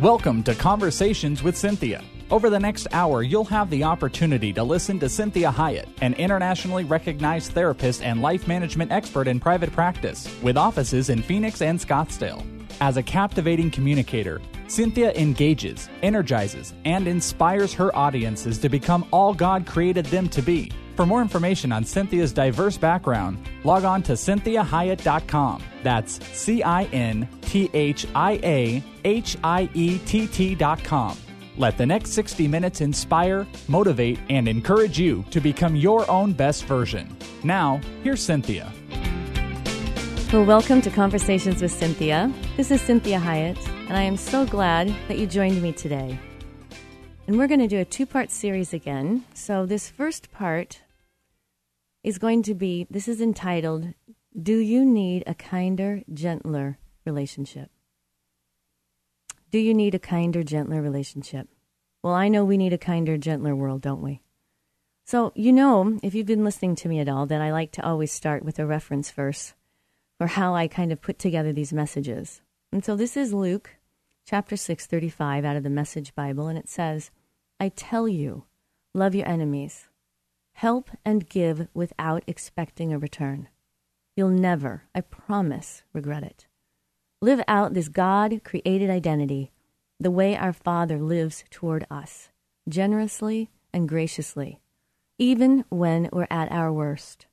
Welcome to Conversations with Cinthia. Over the next hour, you'll have the opportunity to listen to Cinthia Hiett, an internationally recognized therapist and life management expert in private practice, with offices in Phoenix and Scottsdale. As a captivating communicator, Cinthia engages, energizes, and inspires her audiences to become all God created them to be. For more information on Cinthia's diverse background, log on to cinthiahiett.com. That's C I N T H I A H I E T T.com. Let the next 60 minutes inspire, motivate, and encourage you to become your own best version. Now, here's Cinthia. Well, welcome to Conversations with Cinthia. This is Cinthia Hiett, and I am so glad that you joined me today. And we're going to do a two part series again. So, this first part is going to be this is entitled, Do You Need a Kinder, Gentler Relationship? Do you need a kinder, gentler relationship? Well, I know we need a kinder, gentler world, don't we? So, you know, if you've been listening to me at all, that I like to always start with a reference verse for how I kind of put together these messages. And so this is Luke chapter 6, 35 out of the Message Bible, and it says, I tell you, love your enemies, help and give without expecting a return. You'll never, I promise, regret it. Live out this God created identity the way our Father lives toward us, generously and graciously, even when we're at our worst.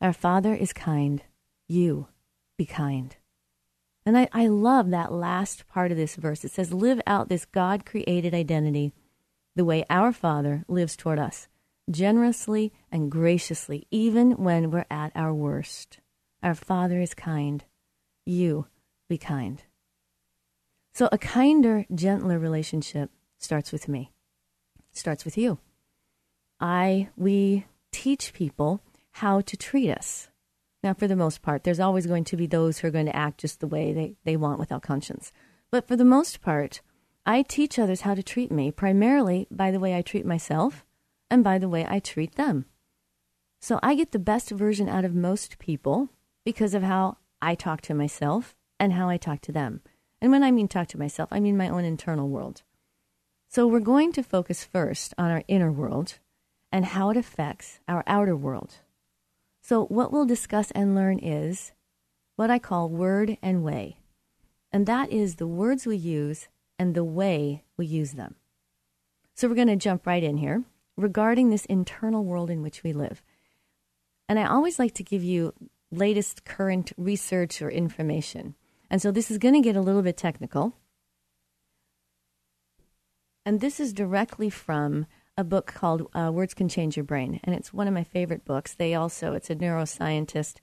Our Father is kind. You be kind. And I, I love that last part of this verse. It says, Live out this God created identity the way our Father lives toward us, generously and graciously, even when we're at our worst. Our Father is kind. You be kind. So a kinder, gentler relationship starts with me. Starts with you. I we teach people how to treat us. Now, for the most part, there's always going to be those who are going to act just the way they, they want without conscience. But for the most part, I teach others how to treat me primarily by the way I treat myself and by the way I treat them. So I get the best version out of most people because of how I talk to myself and how I talk to them. And when I mean talk to myself, I mean my own internal world. So we're going to focus first on our inner world and how it affects our outer world. So, what we'll discuss and learn is what I call word and way. And that is the words we use and the way we use them. So, we're going to jump right in here regarding this internal world in which we live. And I always like to give you latest current research or information. And so this is going to get a little bit technical. And this is directly from a book called uh, Words Can Change Your Brain, and it's one of my favorite books. They also, it's a neuroscientist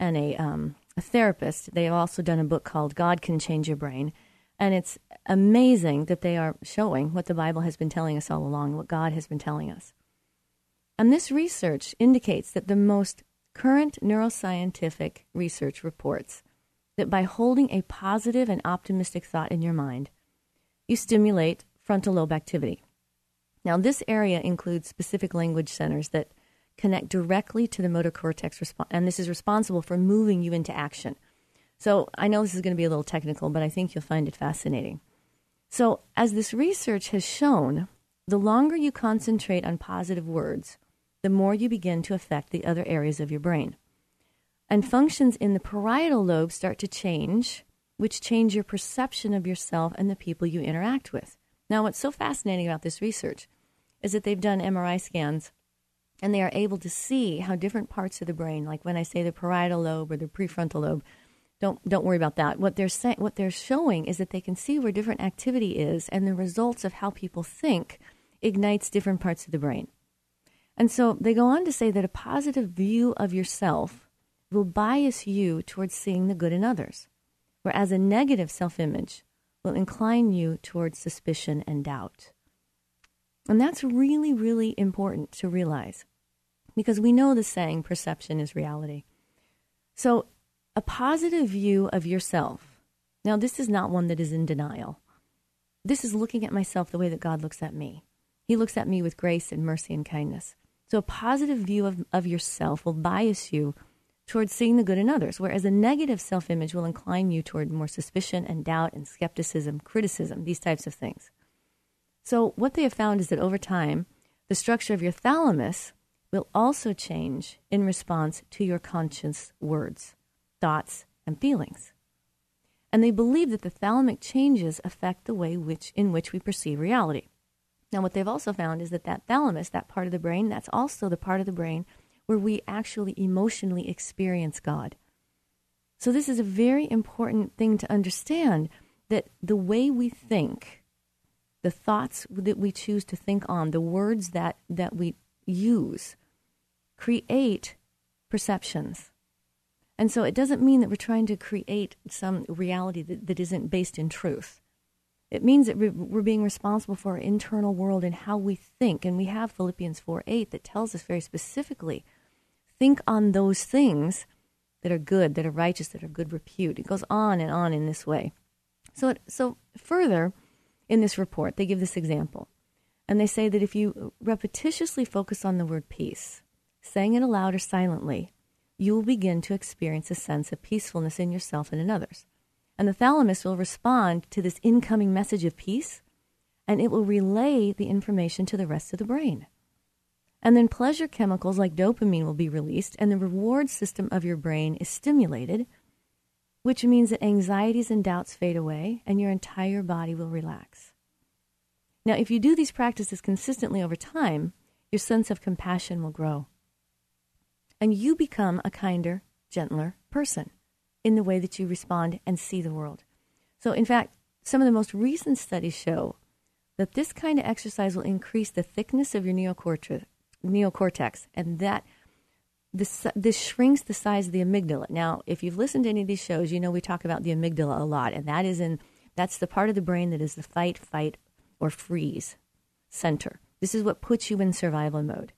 and a, um, a therapist. They have also done a book called God Can Change Your Brain, and it's amazing that they are showing what the Bible has been telling us all along, what God has been telling us. And this research indicates that the most current neuroscientific research reports that by holding a positive and optimistic thought in your mind, you stimulate frontal lobe activity. Now, this area includes specific language centers that connect directly to the motor cortex, resp- and this is responsible for moving you into action. So, I know this is going to be a little technical, but I think you'll find it fascinating. So, as this research has shown, the longer you concentrate on positive words, the more you begin to affect the other areas of your brain. And functions in the parietal lobe start to change, which change your perception of yourself and the people you interact with. Now, what's so fascinating about this research is that they've done MRI scans and they are able to see how different parts of the brain, like when I say the parietal lobe or the prefrontal lobe, don't don't worry about that. What they're saying, what they're showing is that they can see where different activity is, and the results of how people think ignites different parts of the brain. And so they go on to say that a positive view of yourself will bias you towards seeing the good in others, whereas a negative self-image will incline you towards suspicion and doubt. And that's really, really important to realize because we know the saying, perception is reality. So, a positive view of yourself. Now, this is not one that is in denial. This is looking at myself the way that God looks at me. He looks at me with grace and mercy and kindness. So, a positive view of, of yourself will bias you towards seeing the good in others, whereas a negative self image will incline you toward more suspicion and doubt and skepticism, criticism, these types of things. So, what they have found is that over time, the structure of your thalamus will also change in response to your conscious words, thoughts, and feelings. And they believe that the thalamic changes affect the way which, in which we perceive reality. Now, what they've also found is that that thalamus, that part of the brain, that's also the part of the brain where we actually emotionally experience God. So, this is a very important thing to understand that the way we think, the thoughts that we choose to think on, the words that, that we use, create perceptions. And so it doesn't mean that we're trying to create some reality that, that isn't based in truth. It means that we're being responsible for our internal world and how we think. And we have Philippians 4 8 that tells us very specifically think on those things that are good, that are righteous, that are good repute. It goes on and on in this way. So, it, so further in this report, they give this example. And they say that if you repetitiously focus on the word peace, saying it aloud or silently, you will begin to experience a sense of peacefulness in yourself and in others. And the thalamus will respond to this incoming message of peace, and it will relay the information to the rest of the brain. And then pleasure chemicals like dopamine will be released, and the reward system of your brain is stimulated, which means that anxieties and doubts fade away and your entire body will relax. Now, if you do these practices consistently over time, your sense of compassion will grow. And you become a kinder, gentler person in the way that you respond and see the world. So, in fact, some of the most recent studies show that this kind of exercise will increase the thickness of your neocortex, neocortex and that this, this shrinks the size of the amygdala. Now, if you've listened to any of these shows, you know we talk about the amygdala a lot, and that is in that's the part of the brain that is the fight, fight, or freeze center. This is what puts you in survival mode.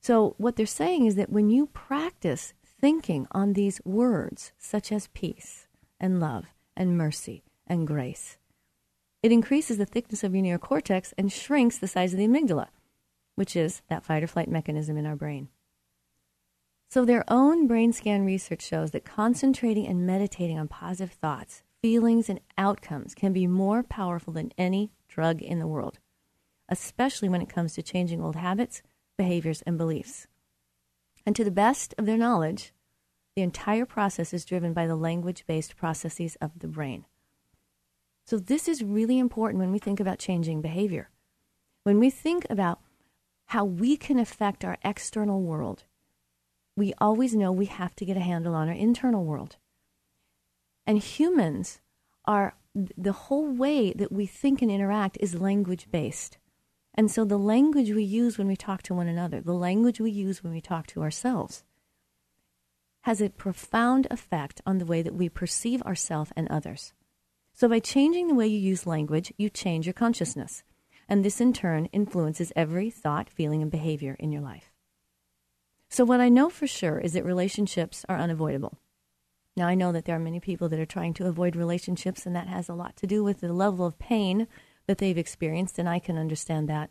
So, what they're saying is that when you practice thinking on these words, such as peace and love and mercy and grace, it increases the thickness of your neocortex and shrinks the size of the amygdala which is that fight or flight mechanism in our brain. So, their own brain scan research shows that concentrating and meditating on positive thoughts, feelings, and outcomes can be more powerful than any drug in the world, especially when it comes to changing old habits, behaviors, and beliefs. And to the best of their knowledge, the entire process is driven by the language based processes of the brain. So, this is really important when we think about changing behavior. When we think about how we can affect our external world, we always know we have to get a handle on our internal world. And humans are the whole way that we think and interact is language based. And so the language we use when we talk to one another, the language we use when we talk to ourselves, has a profound effect on the way that we perceive ourselves and others. So by changing the way you use language, you change your consciousness and this in turn influences every thought, feeling, and behavior in your life. So, what I know for sure is that relationships are unavoidable. Now, I know that there are many people that are trying to avoid relationships, and that has a lot to do with the level of pain that they've experienced, and I can understand that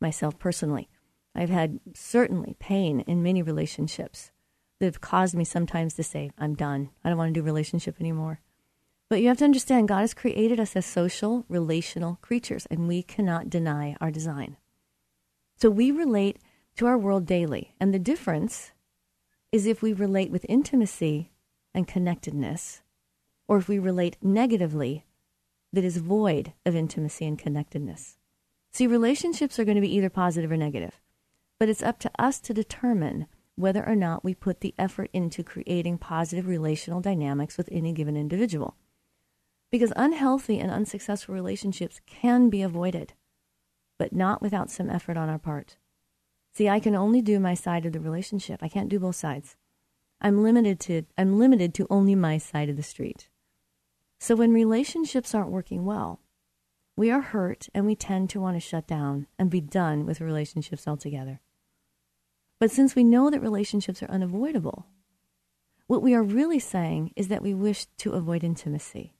myself personally. I've had certainly pain in many relationships that have caused me sometimes to say, I'm done. I don't want to do relationship anymore. But you have to understand, God has created us as social, relational creatures, and we cannot deny our design. So we relate to our world daily. And the difference is if we relate with intimacy and connectedness, or if we relate negatively that is void of intimacy and connectedness. See, relationships are going to be either positive or negative, but it's up to us to determine whether or not we put the effort into creating positive relational dynamics with any given individual. Because unhealthy and unsuccessful relationships can be avoided, but not without some effort on our part. See, I can only do my side of the relationship. I can't do both sides. I'm limited to I'm limited to only my side of the street. So when relationships aren't working well, we are hurt and we tend to want to shut down and be done with relationships altogether. But since we know that relationships are unavoidable, what we are really saying is that we wish to avoid intimacy.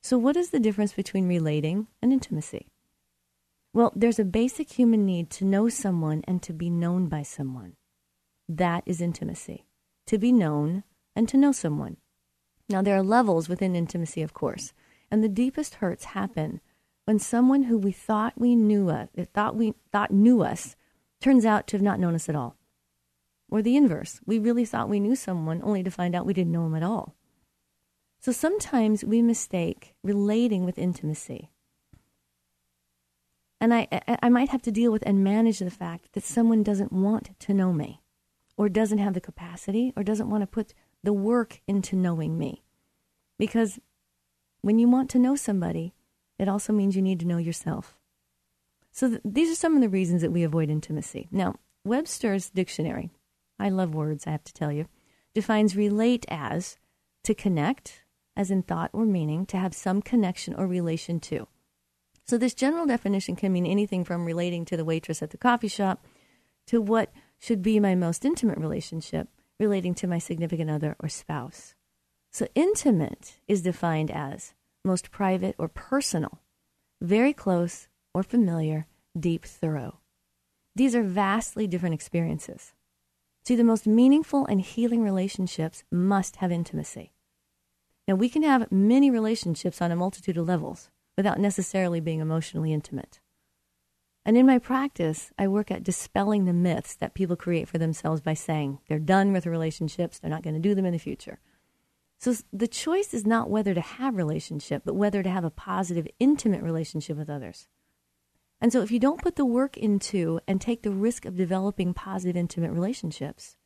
So, what is the difference between relating and intimacy? Well, there's a basic human need to know someone and to be known by someone. That is intimacy. to be known and to know someone. Now, there are levels within intimacy, of course, and the deepest hurts happen when someone who we thought we knew us, thought we thought knew us, turns out to have not known us at all. Or the inverse, we really thought we knew someone only to find out we didn't know him at all. So sometimes we mistake relating with intimacy. And I, I might have to deal with and manage the fact that someone doesn't want to know me, or doesn't have the capacity, or doesn't want to put the work into knowing me. Because when you want to know somebody, it also means you need to know yourself. So th- these are some of the reasons that we avoid intimacy. Now, Webster's dictionary, I love words, I have to tell you, defines relate as to connect, as in thought or meaning, to have some connection or relation to. So this general definition can mean anything from relating to the waitress at the coffee shop to what should be my most intimate relationship, relating to my significant other or spouse. So intimate is defined as most private or personal, very close or familiar, deep, thorough. These are vastly different experiences. See, the most meaningful and healing relationships must have intimacy. Now, we can have many relationships on a multitude of levels without necessarily being emotionally intimate. And in my practice, I work at dispelling the myths that people create for themselves by saying they're done with relationships, they're not going to do them in the future. So the choice is not whether to have relationship, but whether to have a positive, intimate relationship with others. And so if you don't put the work into and take the risk of developing positive, intimate relationships,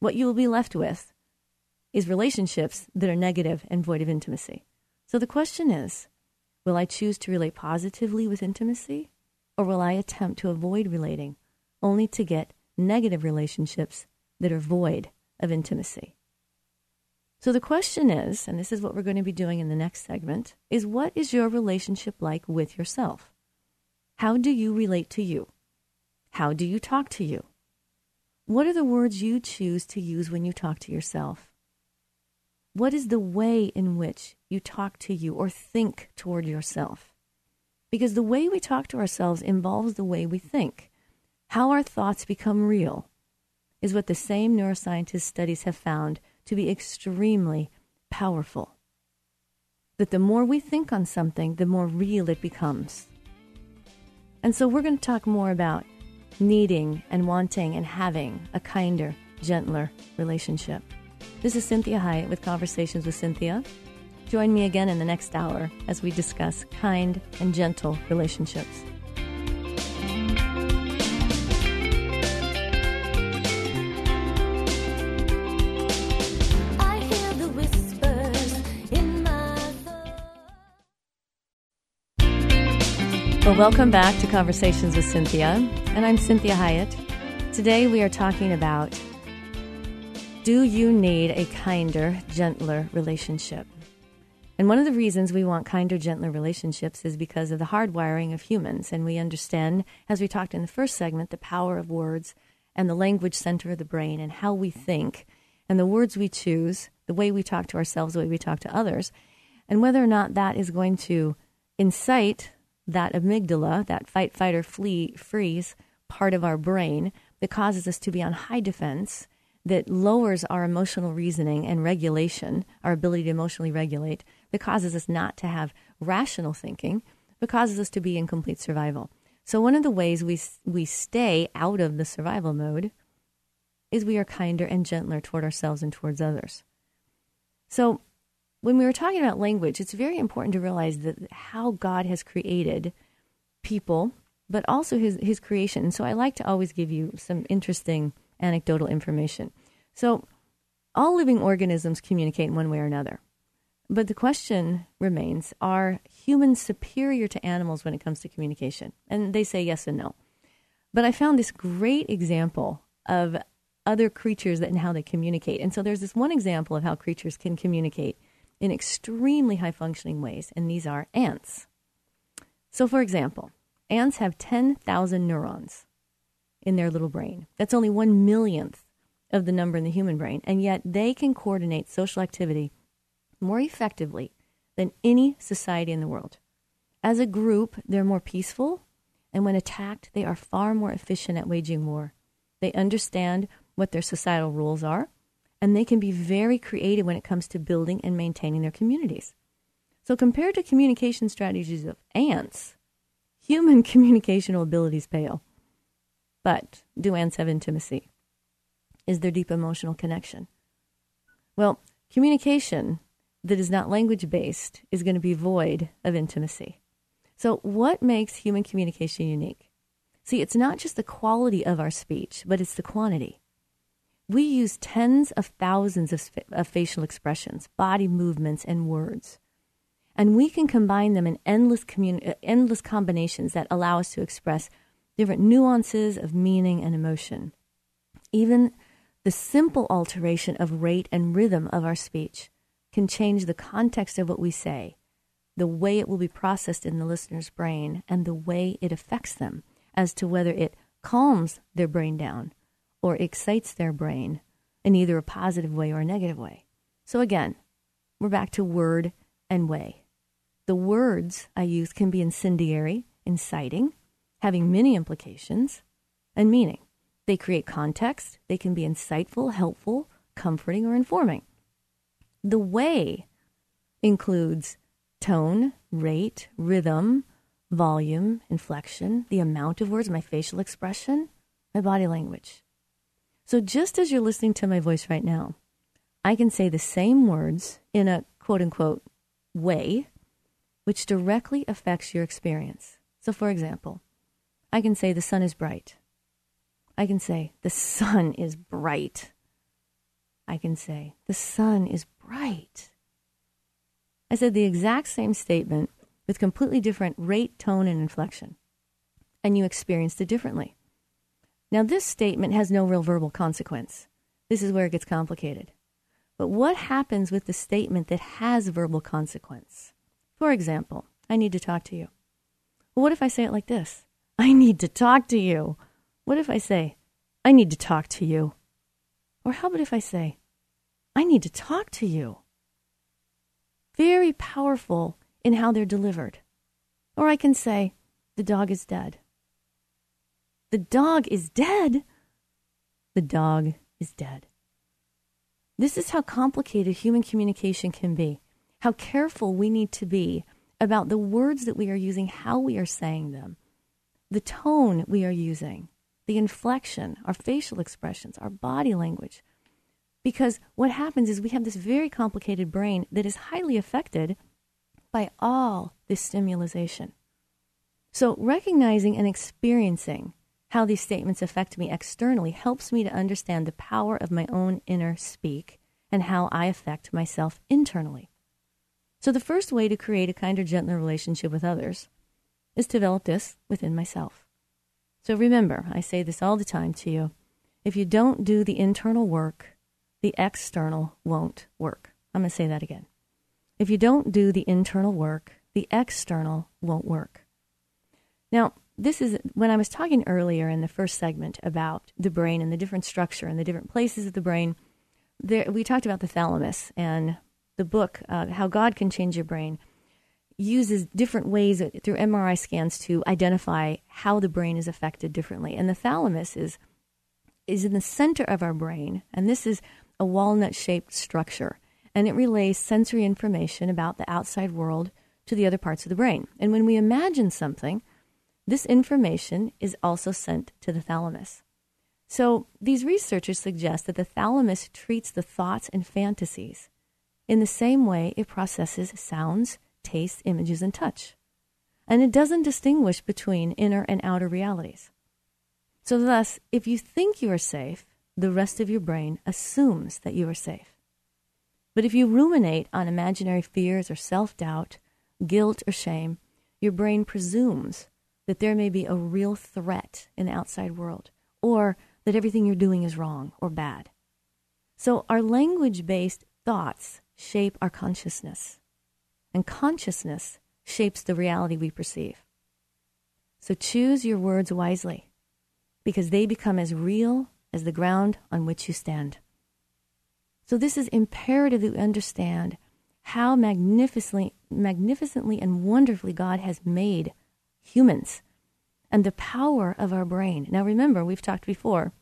what you will be left with is relationships that are negative and void of intimacy. So the question is will I choose to relate positively with intimacy, or will I attempt to avoid relating only to get negative relationships that are void of intimacy? So the question is, and this is what we're going to be doing in the next segment, is what is your relationship like with yourself? How do you relate to you? How do you talk to you? What are the words you choose to use when you talk to yourself? What is the way in which you talk to you or think toward yourself? Because the way we talk to ourselves involves the way we think. How our thoughts become real is what the same neuroscientist studies have found to be extremely powerful. That the more we think on something, the more real it becomes. And so we're going to talk more about needing and wanting and having a kinder, gentler relationship. This is Cinthia Hiett with Conversations with Cinthia. Join me again in the next hour as we discuss kind and gentle relationships. I hear the whispers in my voice. Well, welcome back to Conversations with Cinthia, and I'm Cinthia Hiett. Today we are talking about do you need a kinder, gentler relationship? And one of the reasons we want kinder, gentler relationships is because of the hardwiring of humans. And we understand, as we talked in the first segment, the power of words and the language center of the brain and how we think and the words we choose, the way we talk to ourselves, the way we talk to others, and whether or not that is going to incite that amygdala, that fight, fight, or flee, freeze part of our brain that causes us to be on high defense that lowers our emotional reasoning and regulation, our ability to emotionally regulate, that causes us not to have rational thinking, but causes us to be in complete survival. So one of the ways we we stay out of the survival mode is we are kinder and gentler toward ourselves and towards others. So when we were talking about language, it's very important to realize that how God has created people, but also his his creation. So I like to always give you some interesting anecdotal information. So, all living organisms communicate in one way or another. But the question remains are humans superior to animals when it comes to communication? And they say yes and no. But I found this great example of other creatures and how they communicate. And so there's this one example of how creatures can communicate in extremely high functioning ways, and these are ants. So, for example, ants have 10,000 neurons in their little brain. That's only one millionth of the number in the human brain, and yet they can coordinate social activity more effectively than any society in the world. As a group, they're more peaceful, and when attacked, they are far more efficient at waging war. They understand what their societal rules are, and they can be very creative when it comes to building and maintaining their communities. So, compared to communication strategies of ants, human communicational abilities pale. But do ants have intimacy? Is there deep emotional connection? Well, communication that is not language based is going to be void of intimacy. So, what makes human communication unique? See, it's not just the quality of our speech, but it's the quantity. We use tens of thousands of, of facial expressions, body movements, and words. And we can combine them in endless, communi- uh, endless combinations that allow us to express different nuances of meaning and emotion. Even the simple alteration of rate and rhythm of our speech can change the context of what we say, the way it will be processed in the listener's brain, and the way it affects them as to whether it calms their brain down or excites their brain in either a positive way or a negative way. So again, we're back to word and way. The words I use can be incendiary, inciting, having many implications, and meaning. They create context, they can be insightful, helpful, comforting, or informing. The way includes tone, rate, rhythm, volume, inflection, the amount of words, my facial expression, my body language. So just as you're listening to my voice right now, I can say the same words in a quote unquote way, which directly affects your experience. So, for example, I can say the sun is bright. I can say the sun is bright. I can say the sun is bright. I said the exact same statement with completely different rate, tone, and inflection. And you experienced it differently. Now, this statement has no real verbal consequence. This is where it gets complicated. But what happens with the statement that has verbal consequence? For example, I need to talk to you. Well, what if I say it like this? I need to talk to you. What if I say, I need to talk to you? Or how about if I say, I need to talk to you? Very powerful in how they're delivered. Or I can say, the dog is dead. The dog is dead. The dog is dead. This is how complicated human communication can be, how careful we need to be about the words that we are using, how we are saying them, the tone we are using, the inflection, our facial expressions, our body language. Because what happens is we have this very complicated brain that is highly affected by all this stimulation. So, recognizing and experiencing how these statements affect me externally helps me to understand the power of my own inner speak and how I affect myself internally. So, the first way to create a kinder, gentler relationship with others is develop this within myself. So, remember, I say this all the time to you if you don't do the internal work, the external won't work. I'm going to say that again. If you don't do the internal work, the external won't work. Now, this is when I was talking earlier in the first segment about the brain and the different structure and the different places of the brain. There, we talked about the thalamus and the book, uh, How God Can Change Your Brain, uses different ways through MRI scans to identify how the brain is affected differently. And the thalamus is is in the center of our brain, and this is a walnut shaped structure and it relays sensory information about the outside world to the other parts of the brain. And when we imagine something, this information is also sent to the thalamus. So these researchers suggest that the thalamus treats the thoughts and fantasies in the same way it processes sounds, tastes, images, and touch. And it doesn't distinguish between inner and outer realities. So, thus, if you think you are safe, the rest of your brain assumes that you are safe. But if you ruminate on imaginary fears or self doubt, guilt or shame, your brain presumes that there may be a real threat in the outside world or that everything you're doing is wrong or bad. So, our language based thoughts shape our consciousness, and consciousness shapes the reality we perceive. So, choose your words wisely because they become as real as the ground on which you stand. So this is imperative that we understand how magnificently, magnificently and wonderfully God has made humans and the power of our brain. Now remember, we've talked before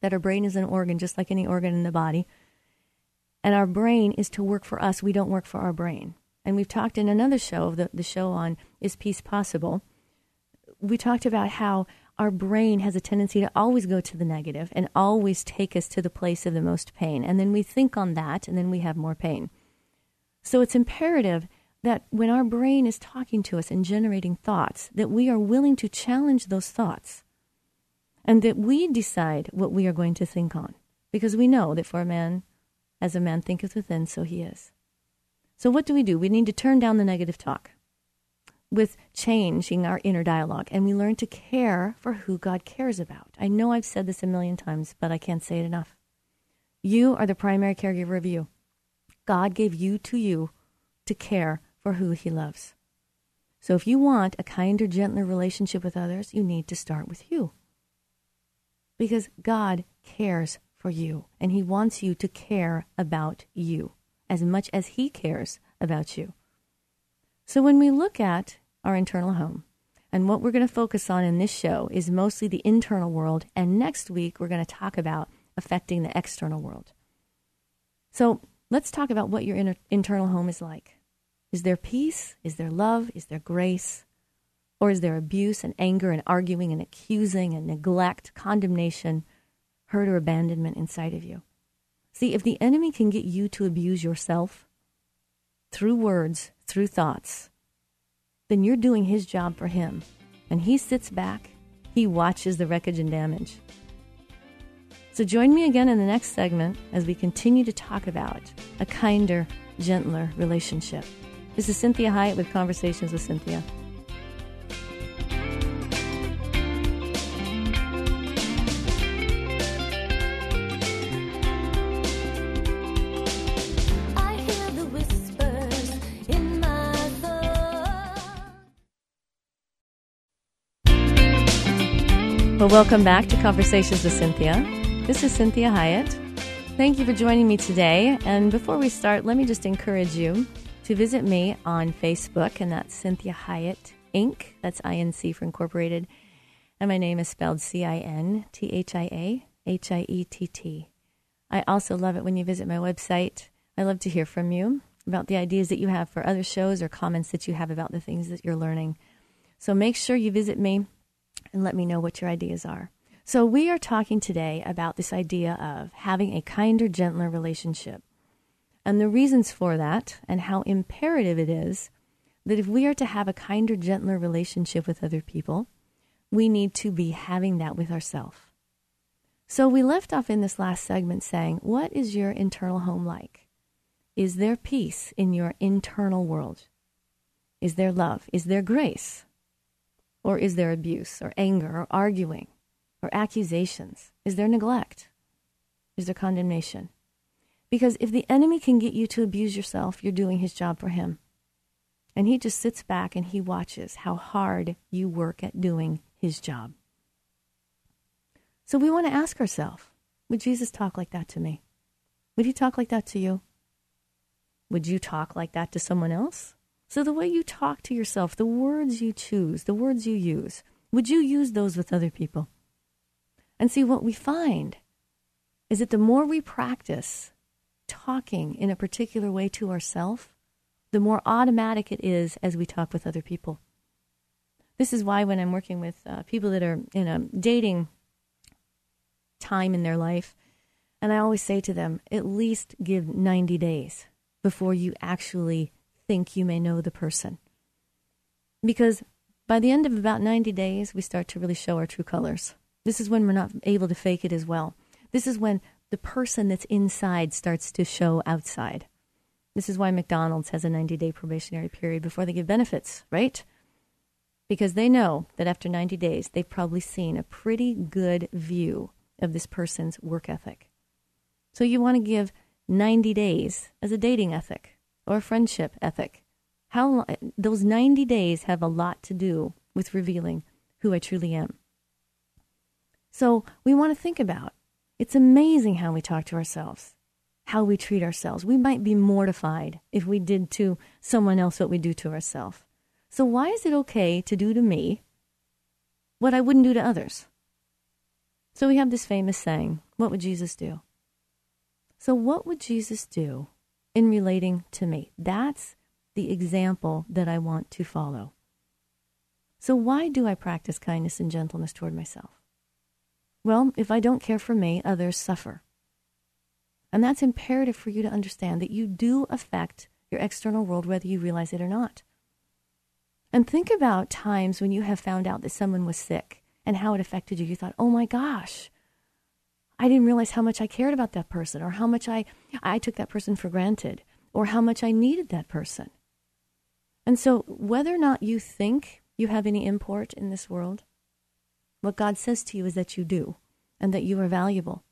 that our brain is an organ just like any organ in the body. And our brain is to work for us. We don't work for our brain. And we've talked in another show, the, the show on Is Peace Possible? We talked about how our brain has a tendency to always go to the negative and always take us to the place of the most pain. And then we think on that, and then we have more pain. So it's imperative that when our brain is talking to us and generating thoughts, that we are willing to challenge those thoughts and that we decide what we are going to think on. Because we know that for a man, as a man thinketh within, so he is. So what do we do? We need to turn down the negative talk with changing our inner dialogue and we learn to care for who God cares about. I know I've said this a million times, but I can't say it enough. You are the primary caregiver of you. God gave you to you to care for who he loves. So if you want a kinder, gentler relationship with others, you need to start with you. Because God cares for you and he wants you to care about you as much as he cares about you. So when we look at our internal home, and what we're going to focus on in this show is mostly the internal world, and next week we're going to talk about affecting the external world. So let's talk about what your internal home is like. Is there peace? Is there love? Is there grace? Or is there abuse and anger and arguing and accusing and neglect, condemnation, hurt or abandonment inside of you? See, if the enemy can get you to abuse yourself through words, through thoughts, then you're doing his job for him. And he sits back, he watches the wreckage and damage. So join me again in the next segment as we continue to talk about a kinder, gentler relationship. This is Cinthia Hiett with Conversations with Cinthia. Welcome back to Conversations with Cinthia. This is Cinthia Hiett. Thank you for joining me today. And before we start, let me just encourage you to visit me on Facebook, and that's Cinthia Hiett Inc. That's INC for Incorporated. And my name is spelled C I N T H I A H I E T T. I also love it when you visit my website. I love to hear from you about the ideas that you have for other shows or comments that you have about the things that you're learning. So make sure you visit me and let me know what your ideas are. So, we are talking today about this idea of having a kinder, gentler relationship and the reasons for that, and how imperative it is that if we are to have a kinder, gentler relationship with other people, we need to be having that with ourselves. So we left off in this last segment saying, What is your internal home like? Is there peace in your internal world? Is there love? Is there grace? Or is there abuse or anger or arguing or accusations? Is there neglect? Is there condemnation? Because if the enemy can get you to abuse yourself, you're doing his job for him. And he just sits back and he watches how hard you work at doing his job. So we want to ask ourselves would Jesus talk like that to me? Would he talk like that to you? Would you talk like that to someone else? So the way you talk to yourself, the words you choose, the words you use, would you use those with other people? And see, what we find is that the more we practice talking in a particular way to ourselves, the more automatic it is as we talk with other people. This is why when I'm working with uh, people that are in a dating time in their life, and I always say to them, at least give 90 days before you actually think you may know the person. Because by the end of about 90 days, we start to really show our true colors. This is when we're not able to fake it as well. This is when the person that's inside starts to show outside. This is why McDonald's has a 90 day probationary period before they give benefits, right? Because they know that after 90 days, they've probably seen a pretty good view of this person's work ethic. So you want to give 90 days as a dating ethic or friendship ethic. How those 90 days have a lot to do with revealing who I truly am. So we want to think about it's amazing how we talk to ourselves, how we treat ourselves. We might be mortified if we did to someone else what we do to ourselves. So, why is it okay to do to me what I wouldn't do to others? So, we have this famous saying what would Jesus do? So, what would Jesus do in relating to me? That's the example that I want to follow. So, why do I practice kindness and gentleness toward myself? Well, if I don't care for me, others suffer. And that's imperative for you to understand that you do affect your external world whether you realize it or not. And think about times when you have found out that someone was sick and how it affected you. You thought, oh my gosh, I didn't realize how much I cared about that person or how much I, I took that person for granted or how much I needed that person. And so, whether or not you think you have any import in this world, what God says to you is that you do and that you are valuable.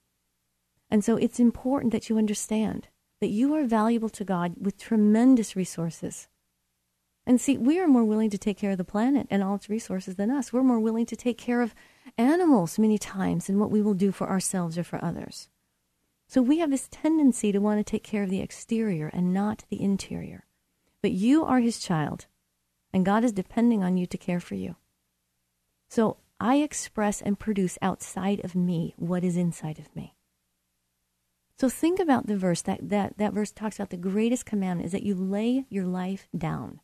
And so, it's important that you understand that you are valuable to God with tremendous resources. And see, we are more willing to take care of the planet and all its resources than us. We're more willing to take care of animals many times than what we will do for ourselves or for others. So we have this tendency to want to take care of the exterior and not the interior. But you are his child, and God is depending on you to care for you. So I express and produce outside of me what is inside of me. So think about the verse that, that that verse talks about the greatest commandment is that you lay your life down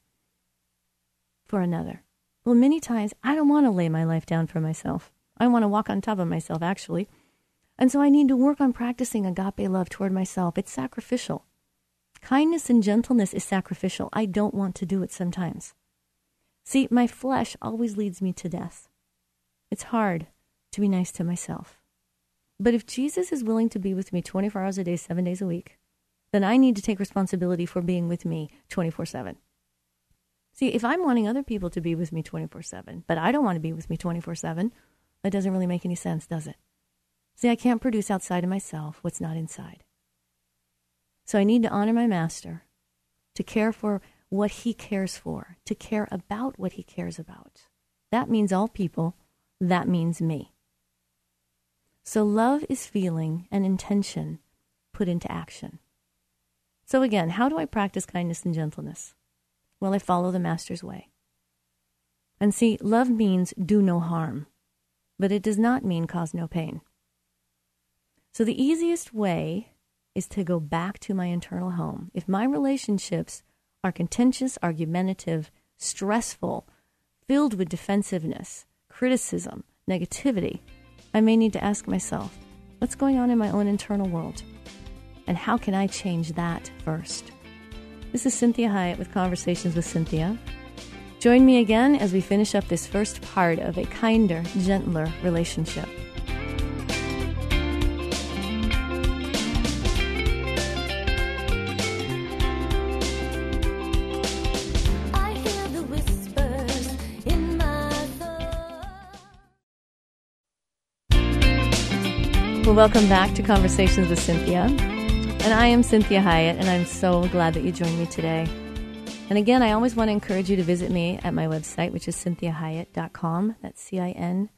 for another. Well, many times I don't want to lay my life down for myself. I want to walk on top of myself, actually. And so I need to work on practicing agape love toward myself. It's sacrificial. Kindness and gentleness is sacrificial. I don't want to do it sometimes. See, my flesh always leads me to death. It's hard to be nice to myself. But if Jesus is willing to be with me 24 hours a day, seven days a week, then I need to take responsibility for being with me 24 7. See, if I'm wanting other people to be with me 24 7, but I don't want to be with me 24 7, that doesn't really make any sense, does it? See, I can't produce outside of myself what's not inside. So I need to honor my master, to care for what he cares for, to care about what he cares about. That means all people. That means me. So love is feeling and intention put into action. So again, how do I practice kindness and gentleness? Well, I follow the Master's way. And see, love means do no harm, but it does not mean cause no pain. So the easiest way is to go back to my internal home. If my relationships are contentious, argumentative, stressful, filled with defensiveness, criticism, negativity, I may need to ask myself, what's going on in my own internal world? And how can I change that first? This is Cinthia Hiett with Conversations with Cinthia. Join me again as we finish up this first part of a kinder, gentler relationship. Well, welcome back to Conversations with Cinthia. And I am Cinthia Hiett, and I'm so glad that you joined me today. And again, I always want to encourage you to visit me at my website, which is cinthiahiett.com. That's C I N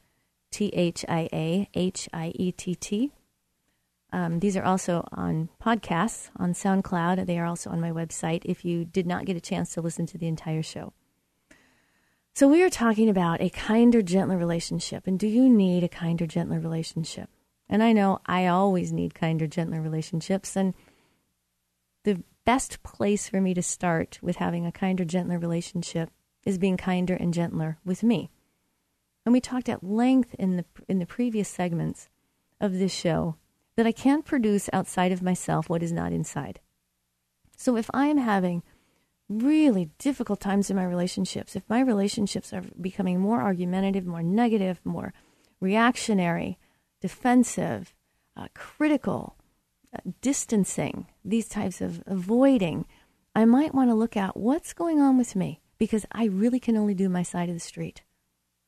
T H I A H I E T T. Um, these are also on podcasts on SoundCloud. They are also on my website if you did not get a chance to listen to the entire show. So, we are talking about a kinder, gentler relationship. And do you need a kinder, gentler relationship? And I know I always need kinder, gentler relationships. And best place for me to start with having a kinder, gentler relationship is being kinder and gentler with me. And we talked at length in the in the previous segments of this show that I can't produce outside of myself what is not inside. So if I am having really difficult times in my relationships, if my relationships are becoming more argumentative, more negative, more reactionary, defensive, uh, critical, distancing, these types of avoiding, I might want to look at what's going on with me because I really can only do my side of the street.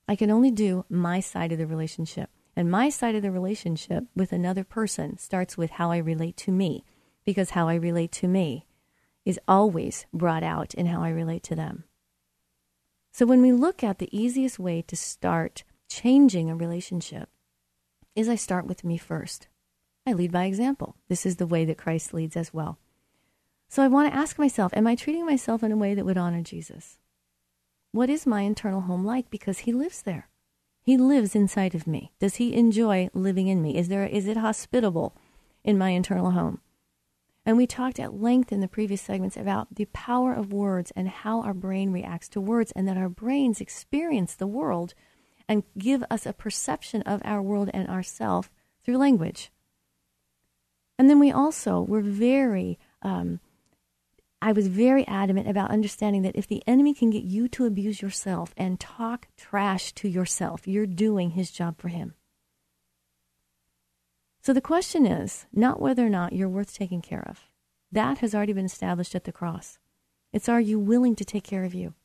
I can only do my side of the relationship. And my side of the relationship with another person starts with how I relate to me because how I relate to me is always brought out in how I relate to them. So when we look at the easiest way to start changing a relationship, is I start with me first. I lead by example. This is the way that Christ leads as well. So I want to ask myself Am I treating myself in a way that would honor Jesus? What is my internal home like? Because he lives there. He lives inside of me. Does he enjoy living in me? Is there is it hospitable in my internal home? And we talked at length in the previous segments about the power of words and how our brain reacts to words, and that our brains experience the world and give us a perception of our world and ourself through language. And then we also were very, um, I was very adamant about understanding that if the enemy can get you to abuse yourself and talk trash to yourself, you're doing his job for him. So the question is not whether or not you're worth taking care of. That has already been established at the cross. It's are you willing to take care of you?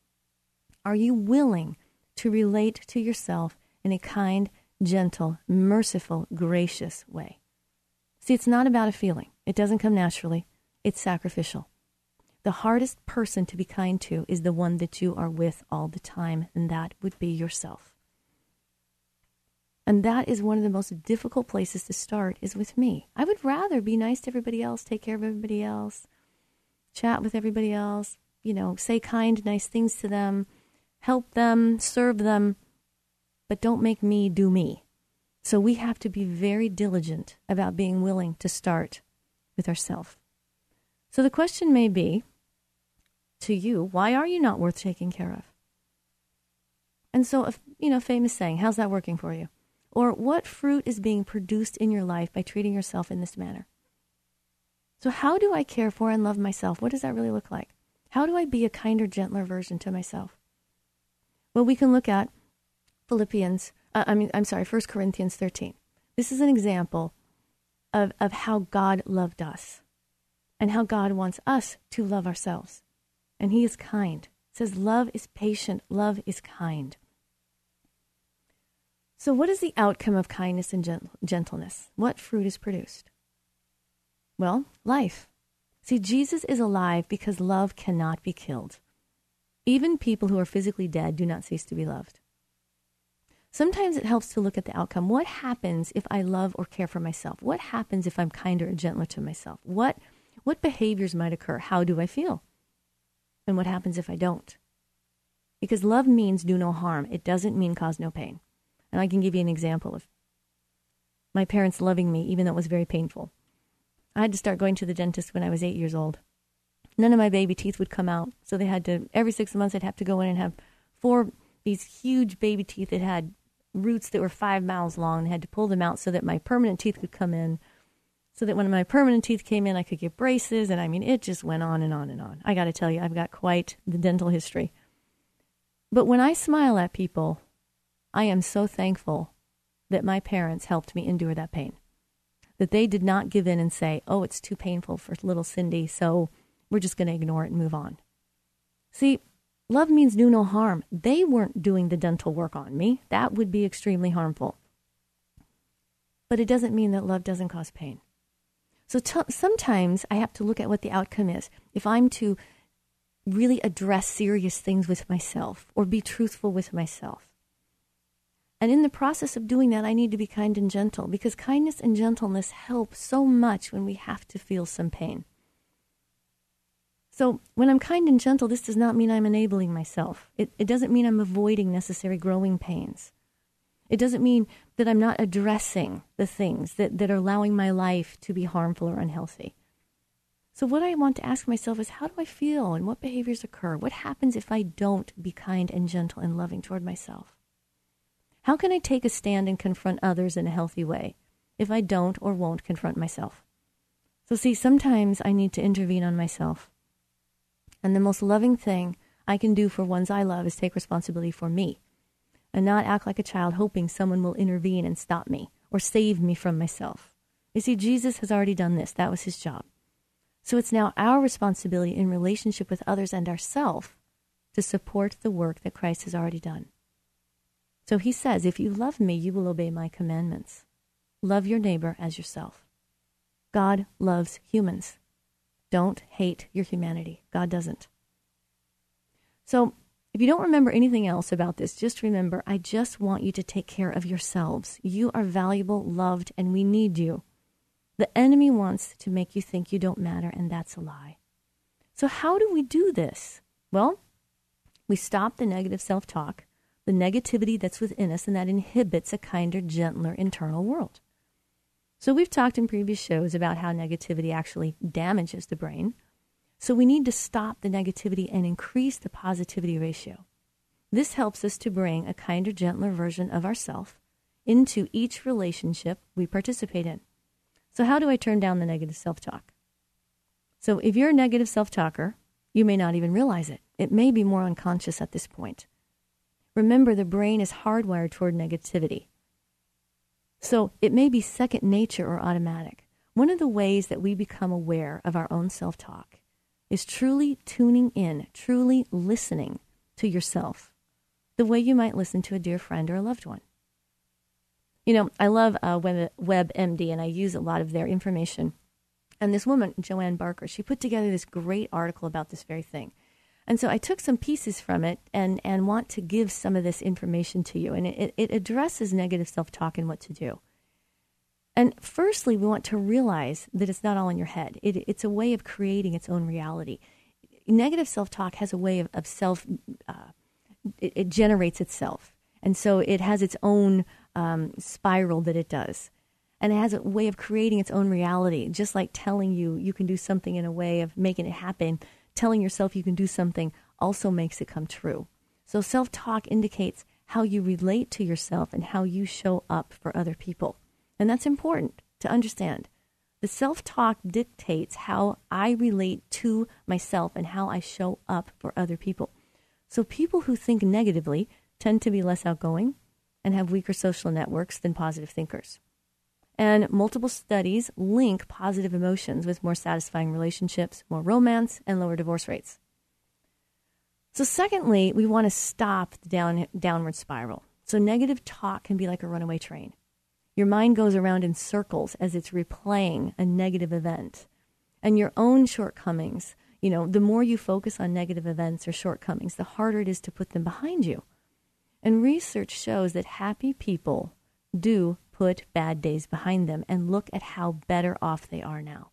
Are you willing to relate to yourself in a kind, gentle, merciful, gracious way? See, it's not about a feeling. It doesn't come naturally. It's sacrificial. The hardest person to be kind to is the one that you are with all the time, and that would be yourself. And that is one of the most difficult places to start is with me. I would rather be nice to everybody else, take care of everybody else, chat with everybody else, you know, say kind, nice things to them, help them, serve them, but don't make me do me. So we have to be very diligent about being willing to start with ourselves. So the question may be to you, why are you not worth taking care of? And so, you know, famous saying, how's that working for you? Or what fruit is being produced in your life by treating yourself in this manner? So, how do I care for and love myself? What does that really look like? How do I be a kinder, gentler version to myself? Well, we can look at Philippians, uh, I mean, I'm sorry, 1 Corinthians 13. This is an example of, of how God loved us and how God wants us to love ourselves. And He is kind. It says, Love is patient, love is kind. So, what is the outcome of kindness and gentleness? What fruit is produced? Well, life. See, Jesus is alive because love cannot be killed. Even people who are physically dead do not cease to be loved. Sometimes it helps to look at the outcome. What happens if I love or care for myself? What happens if I'm kinder and gentler to myself? What, what behaviors might occur? How do I feel? And what happens if I don't? Because love means do no harm, it doesn't mean cause no pain. And I can give you an example of my parents loving me, even though it was very painful. I had to start going to the dentist when I was eight years old. None of my baby teeth would come out, so they had to, every six months, I'd have to go in and have four, these huge baby teeth that had roots that were five miles long. They had to pull them out so that my permanent teeth could come in. So that when my permanent teeth came in, I could get braces. And I mean, it just went on and on and on. I got to tell you, I've got quite the dental history. But when I smile at people, I am so thankful that my parents helped me endure that pain. That they did not give in and say, oh, it's too painful for little Cindy, so we're just going to ignore it and move on. See, love means do no harm. They weren't doing the dental work on me. That would be extremely harmful. But it doesn't mean that love doesn't cause pain. So t- sometimes I have to look at what the outcome is. If I'm to really address serious things with myself or be truthful with myself, and in the process of doing that, I need to be kind and gentle because kindness and gentleness help so much when we have to feel some pain. So, when I'm kind and gentle, this does not mean I'm enabling myself. It, it doesn't mean I'm avoiding necessary growing pains. It doesn't mean that I'm not addressing the things that, that are allowing my life to be harmful or unhealthy. So, what I want to ask myself is how do I feel and what behaviors occur? What happens if I don't be kind and gentle and loving toward myself? How can I take a stand and confront others in a healthy way if I don't or won't confront myself? So, see, sometimes I need to intervene on myself. And the most loving thing I can do for ones I love is take responsibility for me and not act like a child hoping someone will intervene and stop me or save me from myself. You see, Jesus has already done this, that was his job. So it's now our responsibility in relationship with others and ourselves to support the work that Christ has already done. So he says, If you love me, you will obey my commandments. Love your neighbor as yourself. God loves humans. Don't hate your humanity. God doesn't. So, if you don't remember anything else about this, just remember I just want you to take care of yourselves. You are valuable, loved, and we need you. The enemy wants to make you think you don't matter, and that's a lie. So, how do we do this? Well, we stop the negative self talk the negativity that's within us and that inhibits a kinder, gentler internal world. So, we've talked in previous shows about how negativity actually damages the brain. So, we need to stop the negativity and increase the positivity ratio. This helps us to bring a kinder, gentler version of ourself into each relationship we participate in. So, how do I turn down the negative self talk? So, if you're a negative self talker, you may not even realize it. It may be more unconscious at this point. Remember, the brain is hardwired toward negativity. So, it may be second nature or automatic. One of the ways that we become aware of our own self talk is truly tuning in, truly listening to yourself, the way you might listen to a dear friend or a loved one. You know, I love uh, Web, WebMD and I use a lot of their information. And this woman, Joanne Barker, she put together this great article about this very thing. And so I took some pieces from it and, and want to give some of this information to you. And it, it addresses negative self talk and what to do. And firstly, we want to realize that it's not all in your head, it, it's a way of creating its own reality. Negative self talk has a way of, of self, uh, it, it generates itself. And so it has its own um, spiral that it does. And it has a way of creating its own reality, just like telling you you can do something in a way of making it happen. Telling yourself you can do something also makes it come true. So self talk indicates how you relate to yourself and how you show up for other people. And that's important to understand. The self talk dictates how I relate to myself and how I show up for other people. So people who think negatively tend to be less outgoing, and have weaker social networks than positive thinkers. And multiple studies link positive emotions with more satisfying relationships, more romance, and lower divorce rates. So, secondly, we want to stop the down, downward spiral. So, negative talk can be like a runaway train. Your mind goes around in circles as it's replaying a negative event. And your own shortcomings, you know, the more you focus on negative events or shortcomings, the harder it is to put them behind you. And research shows that happy people do put bad days behind them and look at how better off they are now.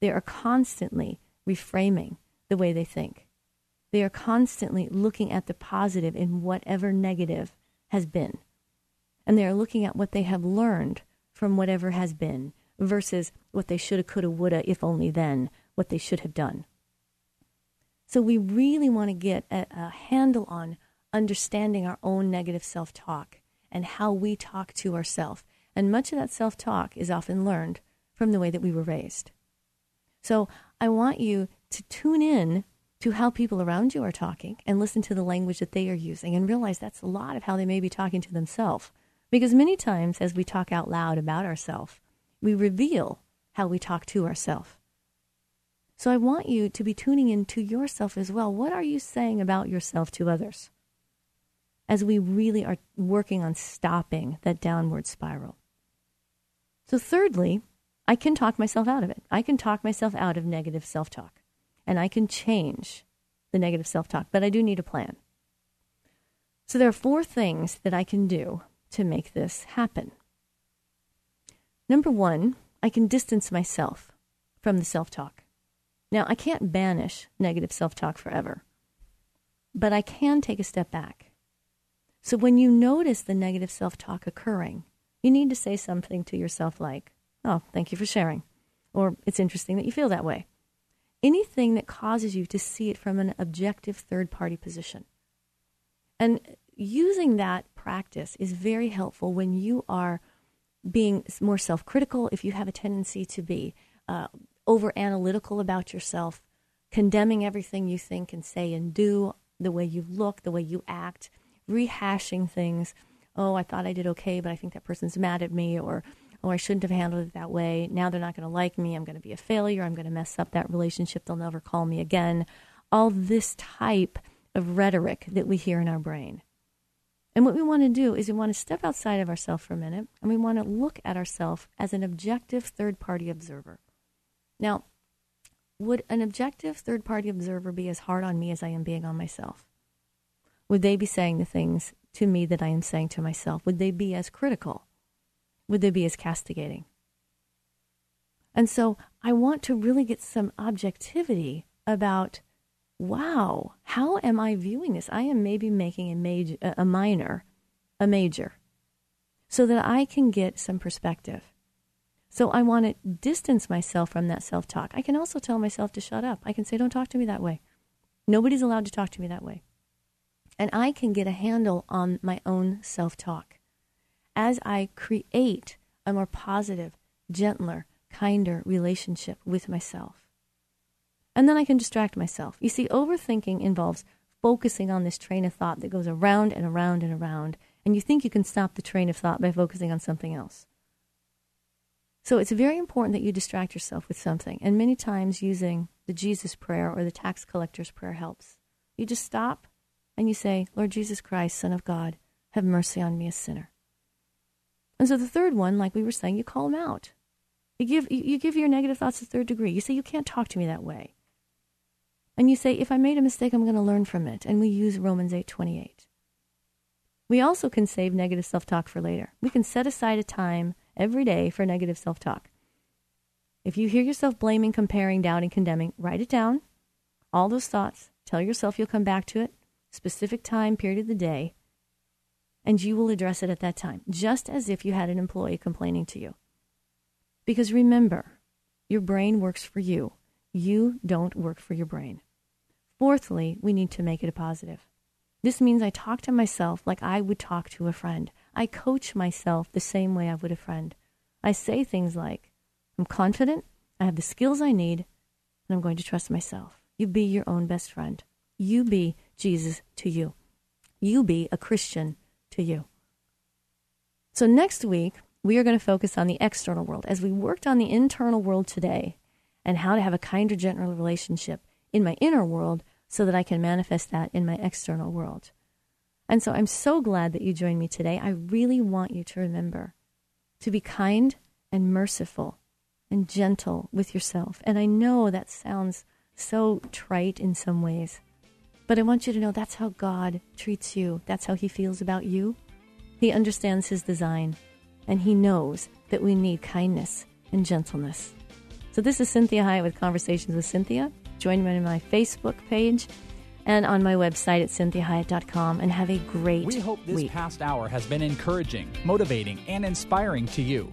They are constantly reframing the way they think. They are constantly looking at the positive in whatever negative has been. And they are looking at what they have learned from whatever has been versus what they shoulda, coulda, woulda, if only then, what they should have done. So we really want to get a, a handle on understanding our own negative self talk and how we talk to ourselves. And much of that self talk is often learned from the way that we were raised. So I want you to tune in to how people around you are talking and listen to the language that they are using and realize that's a lot of how they may be talking to themselves. Because many times, as we talk out loud about ourselves, we reveal how we talk to ourselves. So I want you to be tuning in to yourself as well. What are you saying about yourself to others? As we really are working on stopping that downward spiral. So, thirdly, I can talk myself out of it. I can talk myself out of negative self talk, and I can change the negative self talk, but I do need a plan. So, there are four things that I can do to make this happen. Number one, I can distance myself from the self talk. Now, I can't banish negative self talk forever, but I can take a step back so when you notice the negative self talk occurring, you need to say something to yourself like, Oh, thank you for sharing. Or it's interesting that you feel that way. Anything that causes you to see it from an objective third party position. And using that practice is very helpful when you are being more self critical, if you have a tendency to be uh, over analytical about yourself, condemning everything you think and say and do, the way you look, the way you act rehashing things. Oh, I thought I did okay, but I think that person's mad at me, or oh, I shouldn't have handled it that way. Now they're not going to like me. I'm going to be a failure. I'm going to mess up that relationship. They'll never call me again. All this type of rhetoric that we hear in our brain. And what we want to do is we want to step outside of ourselves for a minute and we want to look at ourselves as an objective third party observer. Now, would an objective third party observer be as hard on me as I am being on myself? Would they be saying the things to me that I am saying to myself? Would they be as critical? Would they be as castigating? And so I want to really get some objectivity about wow, how am I viewing this? I am maybe making a major a minor a major so that I can get some perspective. So I want to distance myself from that self talk. I can also tell myself to shut up. I can say, don't talk to me that way. Nobody's allowed to talk to me that way. And I can get a handle on my own self talk as I create a more positive, gentler, kinder relationship with myself. And then I can distract myself. You see, overthinking involves focusing on this train of thought that goes around and around and around, and you think you can stop the train of thought by focusing on something else. So it's very important that you distract yourself with something. And many times using the Jesus prayer or the tax collector's prayer helps. You just stop and you say, Lord Jesus Christ, Son of God, have mercy on me, a sinner. And so the third one, like we were saying, you call them out. You give, you give your negative thoughts a third degree. You say, You can't talk to me that way. And you say, If I made a mistake, I'm going to learn from it. And we use Romans 8 28. We also can save negative self talk for later. We can set aside a time every day for negative self talk. If you hear yourself blaming, comparing, doubting, condemning, write it down. All those thoughts. Tell yourself you'll come back to it, specific time, period of the day, and you will address it at that time, just as if you had an employee complaining to you. Because remember, your brain works for you. You don't work for your brain. Fourthly, we need to make it a positive. This means I talk to myself like I would talk to a friend. I coach myself the same way I would a friend. I say things like, I'm confident, I have the skills I need, and I'm going to trust myself. You be your own best friend. You be Jesus to you. You be a Christian to you. So next week, we are going to focus on the external world as we worked on the internal world today and how to have a kinder, gentler relationship in my inner world so that I can manifest that in my external world. And so I'm so glad that you joined me today. I really want you to remember to be kind and merciful and gentle with yourself. And I know that sounds so trite in some ways, but I want you to know that's how God treats you. That's how He feels about you. He understands His design, and He knows that we need kindness and gentleness. So, this is Cinthia Hiett with Conversations with Cinthia. Join me on my Facebook page and on my website at cinthiahiett.com and have a great We hope this week. past hour has been encouraging, motivating, and inspiring to you.